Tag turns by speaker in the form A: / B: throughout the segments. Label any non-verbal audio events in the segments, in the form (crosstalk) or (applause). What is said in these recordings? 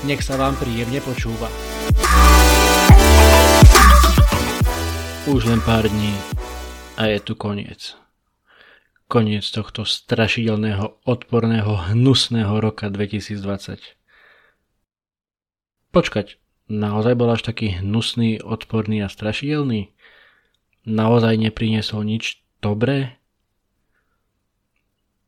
A: Nech sa vám príjemne počúva. Už len pár dní a je tu koniec. Koniec tohto strašidelného, odporného, hnusného roka 2020. Počkať, naozaj bol až taký hnusný, odporný a strašidelný? Naozaj nepriniesol nič dobré?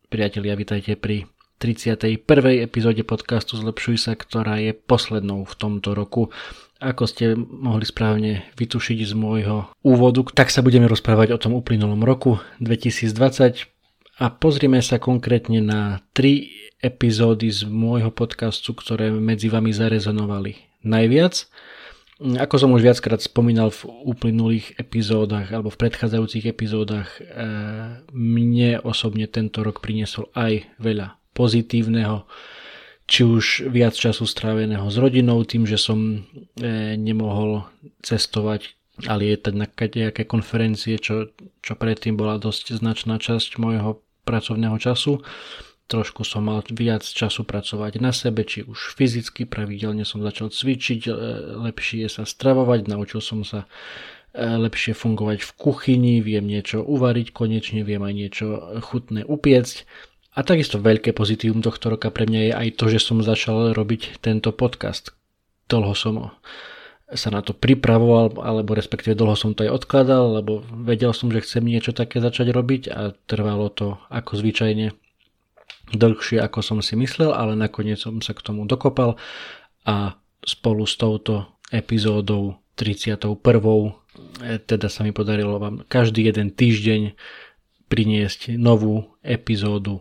A: Priatelia, vitajte pri 31. epizóde podcastu Zlepšuj sa, ktorá je poslednou v tomto roku. Ako ste mohli správne vytušiť z môjho úvodu, tak sa budeme rozprávať o tom uplynulom roku 2020 a pozrieme sa konkrétne na tri epizódy z môjho podcastu, ktoré medzi vami zarezonovali najviac. Ako som už viackrát spomínal v uplynulých epizódach alebo v predchádzajúcich epizódach, eh, mne osobne tento rok priniesol aj veľa pozitívneho, či už viac času stráveného s rodinou, tým, že som e, nemohol cestovať a lietať na nejaké konferencie, čo, čo predtým bola dosť značná časť môjho pracovného času. Trošku som mal viac času pracovať na sebe, či už fyzicky, pravidelne som začal cvičiť, e, lepšie sa stravovať, naučil som sa e, lepšie fungovať v kuchyni, viem niečo uvariť, konečne viem aj niečo chutné upiecť a takisto veľké pozitívum tohto roka pre mňa je aj to, že som začal robiť tento podcast. Dlho som sa na to pripravoval, alebo respektíve dlho som to aj odkladal, lebo vedel som, že chcem niečo také začať robiť a trvalo to ako zvyčajne dlhšie ako som si myslel, ale nakoniec som sa k tomu dokopal a spolu s touto epizódou 31. E, teda sa mi podarilo vám každý jeden týždeň priniesť novú epizódu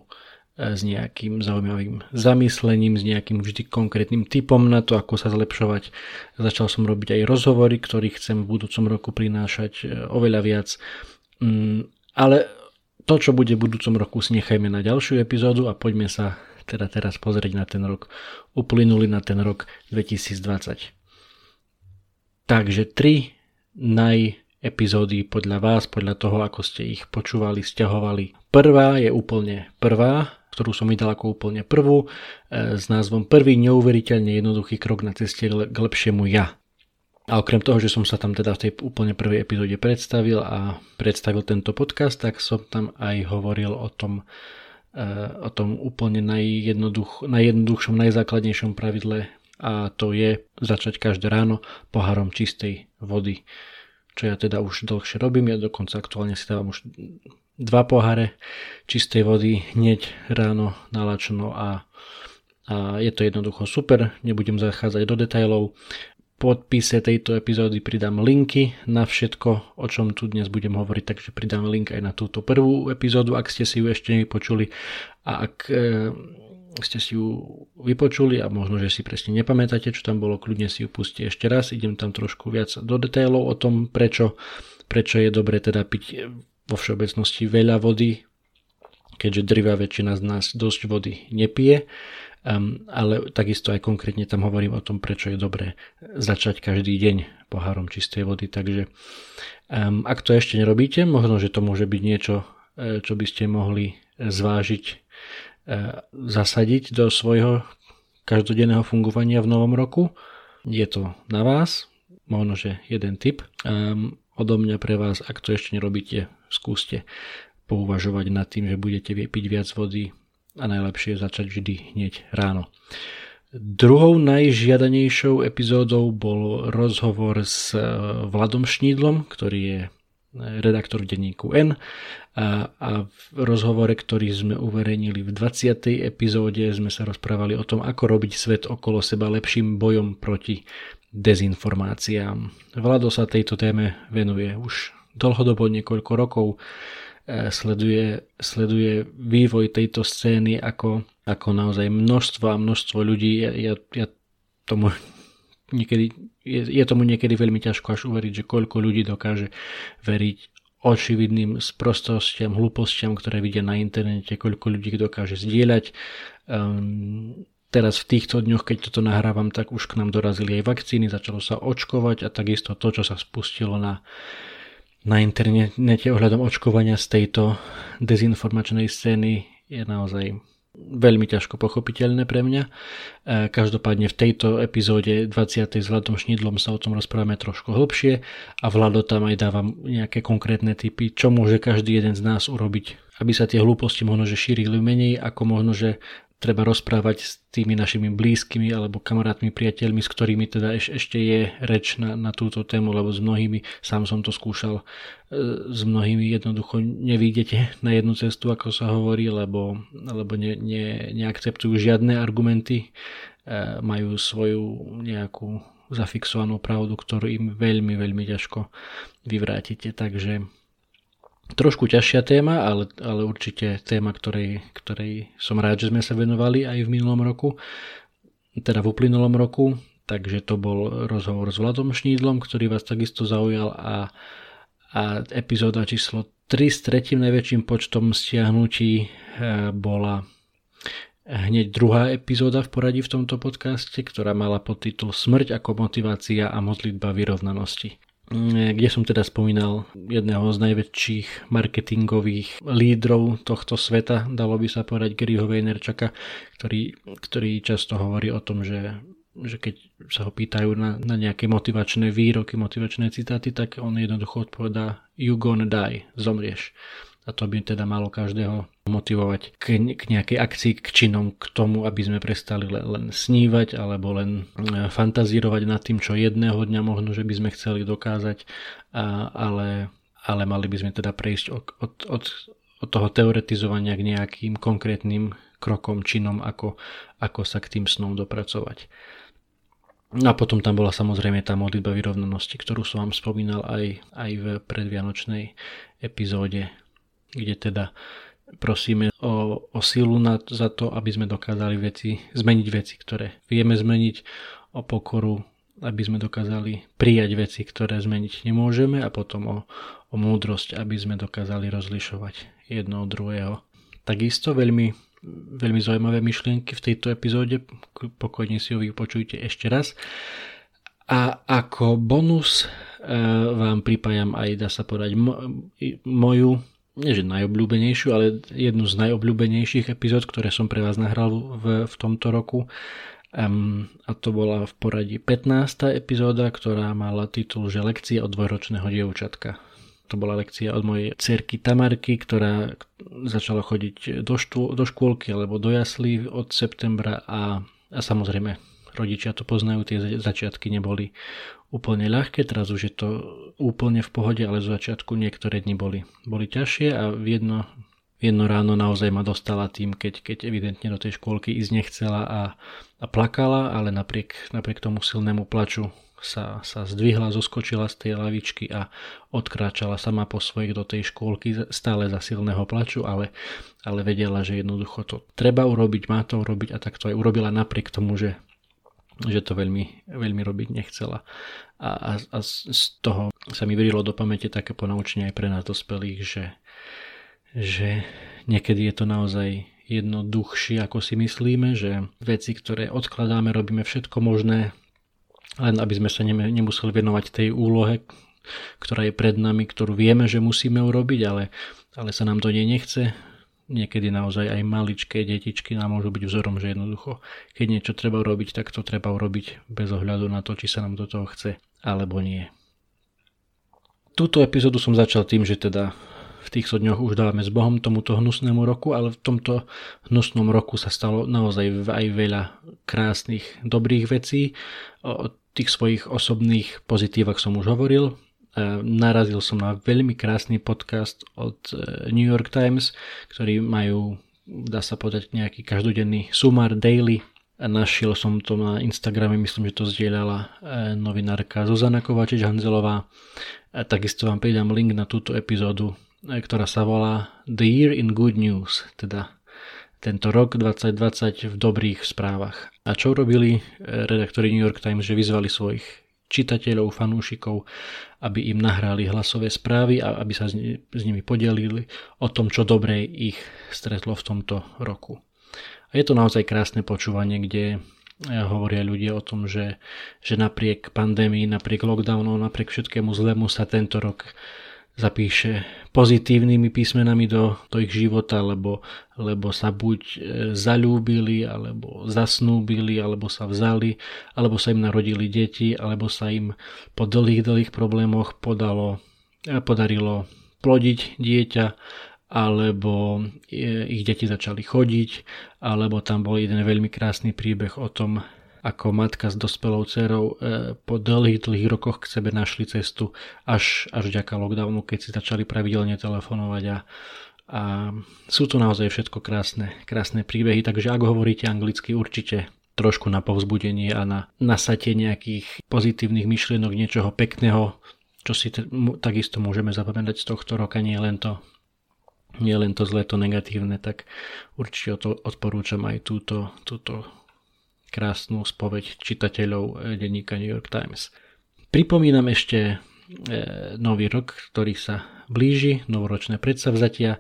A: s nejakým zaujímavým zamyslením, s nejakým vždy konkrétnym typom na to, ako sa zlepšovať. Začal som robiť aj rozhovory, ktorých chcem v budúcom roku prinášať e, oveľa viac. Mm, ale to, čo bude v budúcom roku, si nechajme na ďalšiu epizódu a poďme sa teda teraz pozrieť na ten rok. Uplynuli na ten rok 2020. Takže tri naj epizódy podľa vás, podľa toho, ako ste ich počúvali, stiahovali. Prvá je úplne prvá, ktorú som vydal ako úplne prvú, e, s názvom Prvý neuveriteľne jednoduchý krok na ceste k lepšiemu ja. A okrem toho, že som sa tam teda v tej úplne prvej epizóde predstavil a predstavil tento podcast, tak som tam aj hovoril o tom, e, o tom úplne najjednoduch, najjednoduchšom, najzákladnejšom pravidle a to je začať každé ráno pohárom čistej vody čo ja teda už dlhšie robím, ja dokonca aktuálne si dávam už dva poháre čistej vody hneď ráno nalačno a, a je to jednoducho super, nebudem zachádzať do detajlov. Podpise tejto epizódy pridám linky na všetko, o čom tu dnes budem hovoriť, takže pridám link aj na túto prvú epizódu, ak ste si ju ešte nevypočuli a ak e, ste si ju vypočuli a možno, že si presne nepamätáte, čo tam bolo, kľudne si ju pustite ešte raz, idem tam trošku viac do detailov o tom, prečo, prečo je dobre teda piť vo všeobecnosti veľa vody, keďže drvá väčšina z nás dosť vody nepije, um, ale takisto aj konkrétne tam hovorím o tom, prečo je dobré začať každý deň pohárom čistej vody, takže um, ak to ešte nerobíte, možno, že to môže byť niečo, e, čo by ste mohli zvážiť e, zasadiť do svojho každodenného fungovania v novom roku. Je to na vás, možno, že jeden tip. Um, odo mňa pre vás, ak to ešte nerobíte, skúste pouvažovať nad tým, že budete piť viac vody a najlepšie je začať vždy hneď ráno. Druhou najžiadanejšou epizódou bol rozhovor s eh, Vladom Šnídlom, ktorý je eh, redaktor denníku N a, a v rozhovore, ktorý sme uverejnili v 20. epizóde sme sa rozprávali o tom, ako robiť svet okolo seba lepším bojom proti dezinformáciám. Vlado sa tejto téme venuje už dlhodobo niekoľko rokov e, sleduje, sleduje vývoj tejto scény ako, ako naozaj množstvo a množstvo ľudí. Ja, ja, ja tomu (laughs) niekedy, je, je tomu niekedy veľmi ťažko až uveriť, že koľko ľudí dokáže veriť očividným sprostostiam, hlúpostiam, ktoré vidia na internete, koľko ľudí dokáže zdieľať. Um, teraz v týchto dňoch, keď toto nahrávam, tak už k nám dorazili aj vakcíny, začalo sa očkovať a takisto to, čo sa spustilo na, na internete ohľadom očkovania z tejto dezinformačnej scény je naozaj veľmi ťažko pochopiteľné pre mňa. E, každopádne v tejto epizóde 20. s Vladom Šnidlom sa o tom rozprávame trošku hlbšie a Vlado tam aj dávam nejaké konkrétne typy, čo môže každý jeden z nás urobiť, aby sa tie hlúposti možno že šírili menej, ako možno že treba rozprávať s tými našimi blízkymi alebo kamarátmi, priateľmi, s ktorými teda eš, ešte je reč na, na túto tému, lebo s mnohými, sám som to skúšal, e, s mnohými jednoducho nevídete na jednu cestu, ako sa hovorí, lebo, lebo ne, ne, neakceptujú žiadne argumenty, e, majú svoju nejakú zafixovanú pravdu, ktorú im veľmi, veľmi ťažko vyvrátite. Takže trošku ťažšia téma, ale, ale určite téma, ktorej, ktorej som rád, že sme sa venovali aj v minulom roku, teda v uplynulom roku, takže to bol rozhovor s Vladom Šnídlom, ktorý vás takisto zaujal a, a epizóda číslo 3 s tretím najväčším počtom stiahnutí e, bola hneď druhá epizóda v poradí v tomto podcaste, ktorá mala podtitul Smrť ako motivácia a modlitba vyrovnanosti. Mm, kde som teda spomínal jedného z najväčších marketingových lídrov tohto sveta, dalo by sa povedať Garyho Vaynerchuka, ktorý, ktorý často hovorí o tom, že, že keď sa ho pýtajú na, na nejaké motivačné výroky, motivačné citáty, tak on jednoducho odpovedá you gonna die, zomrieš. A to by teda malo každého motivovať k, k nejakej akcii, k činom, k tomu, aby sme prestali len, len snívať alebo len e, fantazírovať nad tým, čo jedného dňa možno, že by sme chceli dokázať, a, ale, ale mali by sme teda prejsť od, od, od, od toho teoretizovania k nejakým konkrétnym krokom, činom, ako, ako sa k tým snom dopracovať. No a potom tam bola samozrejme tá modlitba vyrovnanosti, ktorú som vám spomínal aj, aj v predvianočnej epizóde kde teda prosíme o, o silu na, za to, aby sme dokázali veci, zmeniť veci, ktoré vieme zmeniť, o pokoru, aby sme dokázali prijať veci, ktoré zmeniť nemôžeme a potom o, o múdrosť, aby sme dokázali rozlišovať jedno od druhého. Takisto veľmi, veľmi zaujímavé myšlienky v tejto epizóde, pokojne si ho vypočujte ešte raz. A ako bonus e, vám pripájam aj, dá sa povedať, mo, moju nie že najobľúbenejšiu, ale jednu z najobľúbenejších epizód, ktoré som pre vás nahral v, v tomto roku. Um, a to bola v poradí 15. epizóda, ktorá mala titul, že lekcie od dvojročného dievčatka. To bola lekcia od mojej cerky Tamarky, ktorá začala chodiť do, štú, do škôlky alebo do jaslí od septembra a, a samozrejme rodičia to poznajú, tie začiatky neboli úplne ľahké, teraz už je to úplne v pohode, ale z začiatku niektoré dni boli, boli ťažšie a v jedno, jedno ráno naozaj ma dostala tým, keď, keď evidentne do tej škôlky ísť nechcela a, a plakala, ale napriek, napriek tomu silnému plaču sa, sa zdvihla, zoskočila z tej lavičky a odkráčala sama po svojich do tej škôlky stále za silného plaču, ale, ale vedela, že jednoducho to treba urobiť, má to urobiť a tak to aj urobila napriek tomu, že že to veľmi, veľmi robiť nechcela. A, a, a z toho sa mi vrilo do pamäte také ponaučenie aj pre nás dospelých, že, že niekedy je to naozaj jednoduchšie, ako si myslíme, že veci, ktoré odkladáme, robíme všetko možné, len aby sme sa nemuseli venovať tej úlohe, ktorá je pred nami, ktorú vieme, že musíme urobiť, ale, ale sa nám to nie nechce niekedy naozaj aj maličké detičky nám môžu byť vzorom, že jednoducho, keď niečo treba urobiť, tak to treba urobiť bez ohľadu na to, či sa nám do toho chce alebo nie. Túto epizódu som začal tým, že teda v týchto dňoch už dávame s Bohom tomuto hnusnému roku, ale v tomto hnusnom roku sa stalo naozaj aj veľa krásnych, dobrých vecí. O tých svojich osobných pozitívach som už hovoril, narazil som na veľmi krásny podcast od e, New York Times, ktorí majú, dá sa povedať, nejaký každodenný sumár daily. Našiel som to na Instagrame, myslím, že to zdieľala e, novinárka Zuzana Kovačič-Hanzelová. Takisto vám pridám link na túto epizódu, e, ktorá sa volá The Year in Good News, teda tento rok 2020 v dobrých správach. A čo robili redaktori New York Times, že vyzvali svojich čitateľov, fanúšikov, aby im nahrali hlasové správy a aby sa s nimi podelili o tom, čo dobré ich stretlo v tomto roku. A je to naozaj krásne počúvanie, kde hovoria ľudia o tom, že, že napriek pandémii, napriek lockdownu, napriek všetkému zlému sa tento rok zapíše pozitívnymi písmenami do, do ich života, lebo, lebo sa buď e, zalúbili, alebo zasnúbili, alebo sa vzali, alebo sa im narodili deti, alebo sa im po dlhých, dlhých problémoch podalo, e, podarilo plodiť dieťa, alebo e, ich deti začali chodiť, alebo tam bol jeden veľmi krásny príbeh o tom, ako matka s dospelou dcerou e, po dlhých, dlhých rokoch k sebe našli cestu až, až vďaka lockdownu, keď si začali pravidelne telefonovať a, a sú tu naozaj všetko krásne, krásne príbehy, takže ak hovoríte anglicky určite trošku na povzbudenie a na nasatie nejakých pozitívnych myšlienok, niečoho pekného, čo si t- takisto môžeme zapamätať z tohto roka, nie len to nie len to zlé, to negatívne, tak určite to odporúčam aj túto, túto krásnu spoveď čitateľov eh, denníka New York Times. Pripomínam ešte eh, nový rok, ktorý sa blíži, novoročné predsavzatia.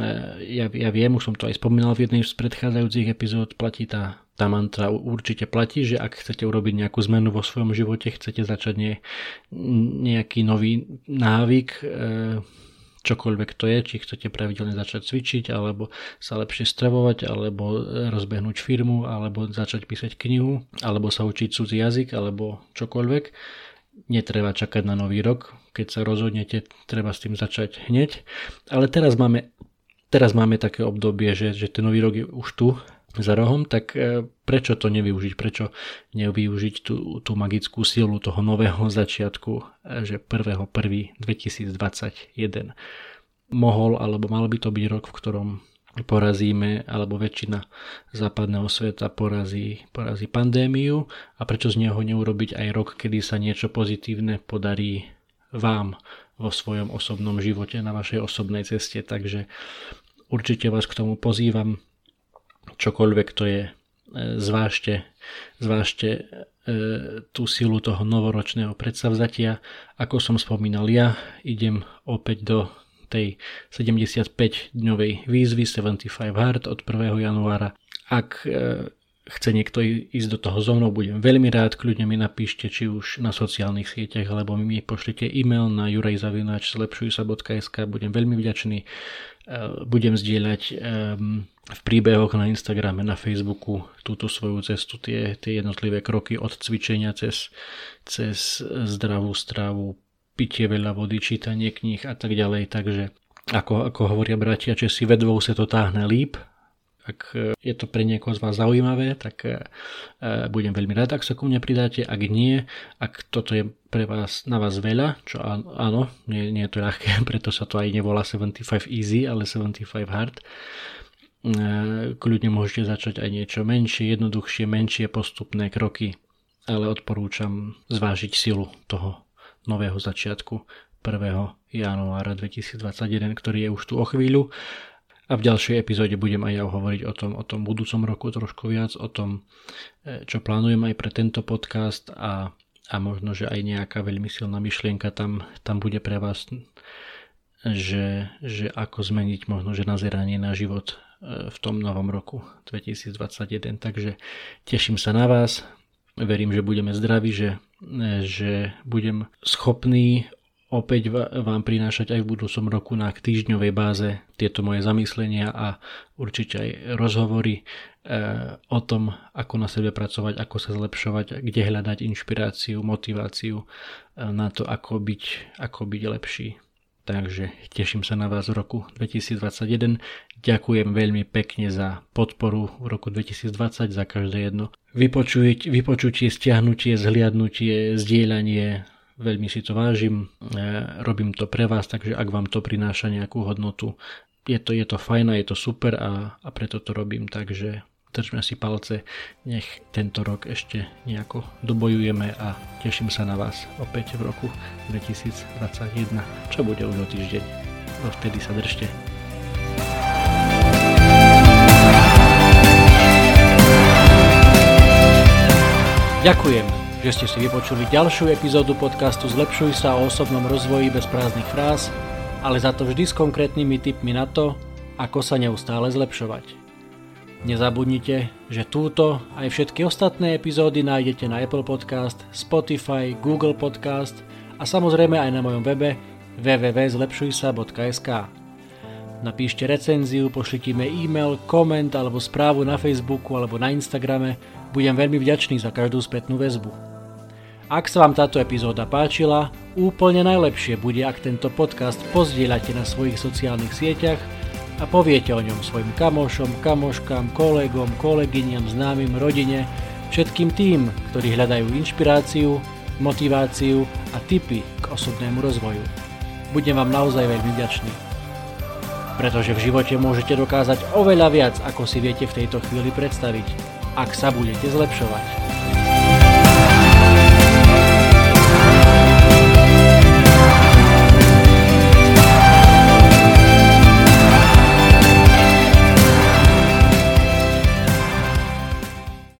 A: Eh, ja, ja viem, už som to aj spomínal v jednej z predchádzajúcich epizód, platí tá, tá mantra určite platí, že ak chcete urobiť nejakú zmenu vo svojom živote, chcete začať nie, nejaký nový návyk, čokoľvek to je, či chcete pravidelne začať cvičiť, alebo sa lepšie stravovať, alebo rozbehnúť firmu, alebo začať písať knihu, alebo sa učiť cudzí jazyk, alebo čokoľvek. Netreba čakať na nový rok, keď sa rozhodnete, treba s tým začať hneď. Ale teraz máme, teraz máme také obdobie, že, že ten nový rok je už tu za rohom, tak e, prečo to nevyužiť? Prečo nevyužiť tú, tú magickú silu toho nového začiatku, e, že 1.1.2021 mohol alebo mal by to byť rok, v ktorom porazíme, alebo väčšina západného sveta porazí, porazí pandémiu a prečo z neho neurobiť aj rok, kedy sa niečo pozitívne podarí vám vo svojom osobnom živote, na vašej osobnej ceste. Takže určite vás k tomu pozývam čokoľvek to je, e, zvážte, zvážte e, tú silu toho novoročného predsavzatia. Ako som spomínal ja, idem opäť do tej 75-dňovej výzvy 75 Hard od 1. januára. Ak e, chce niekto ísť do toho so mnou, budem veľmi rád, kľudne mi napíšte, či už na sociálnych sieťach, alebo mi pošlite e-mail na jurajzavinač.lepšujsa.sk, budem veľmi vďačný. Budem zdieľať v príbehoch na Instagrame, na Facebooku túto svoju cestu, tie, tie jednotlivé kroky od cvičenia cez, cez zdravú stravu, pitie veľa vody, čítanie kníh a tak ďalej. Takže ako, ako hovoria bratia Česi, vedvou sa to táhne líp. Ak je to pre niekoho z vás zaujímavé, tak e, budem veľmi rád, ak sa ku mne pridáte. Ak nie, ak toto je pre vás, na vás veľa, čo áno, nie, nie je to ľahké, (laughs) preto sa to aj nevolá 75 easy, ale 75 hard, E, kľudne môžete začať aj niečo menšie, jednoduchšie, menšie postupné kroky, ale odporúčam zvážiť silu toho nového začiatku 1. januára 2021, ktorý je už tu o chvíľu. A v ďalšej epizóde budem aj ja hovoriť o tom, o tom budúcom roku trošku viac, o tom, e, čo plánujem aj pre tento podcast a, a možno, že aj nejaká veľmi silná myšlienka tam, tam bude pre vás, že, že ako zmeniť možno, že nazeranie na život v tom novom roku 2021. Takže teším sa na vás, verím, že budeme zdraví, že, že budem schopný opäť vám prinášať aj v budúcom roku na týždňovej báze tieto moje zamyslenia a určite aj rozhovory eh, o tom, ako na sebe pracovať, ako sa zlepšovať, kde hľadať inšpiráciu, motiváciu na to, ako byť, ako byť lepší. Takže teším sa na vás v roku 2021. Ďakujem veľmi pekne za podporu v roku 2020, za každé jedno vypočutie, vypočutie stiahnutie, zhliadnutie, zdieľanie. Veľmi si to vážim, e, robím to pre vás, takže ak vám to prináša nejakú hodnotu, je to, je to fajn a je to super a, a preto to robím, takže držme si palce, nech tento rok ešte nejako dobojujeme a teším sa na vás opäť v roku 2021, čo bude už o týždeň. Dovtedy sa držte. Ďakujem, že ste si vypočuli ďalšiu epizódu podcastu Zlepšuj sa o osobnom rozvoji bez prázdnych fráz, ale za to vždy s konkrétnymi tipmi na to, ako sa neustále zlepšovať. Nezabudnite, že túto aj všetky ostatné epizódy nájdete na Apple Podcast, Spotify, Google Podcast a samozrejme aj na mojom webe www.zlepšujsa.sk. Napíšte recenziu, pošlite mi e-mail, koment alebo správu na Facebooku alebo na Instagrame. Budem veľmi vďačný za každú spätnú väzbu. Ak sa vám táto epizóda páčila, úplne najlepšie bude, ak tento podcast pozdieľate na svojich sociálnych sieťach a poviete o ňom svojim kamošom, kamoškám, kolegom, kolegyňam, známym, rodine, všetkým tým, ktorí hľadajú inšpiráciu, motiváciu a tipy k osobnému rozvoju. Budem vám naozaj veľmi vďačný. Pretože v živote môžete dokázať oveľa viac, ako si viete v tejto chvíli predstaviť, ak sa budete zlepšovať.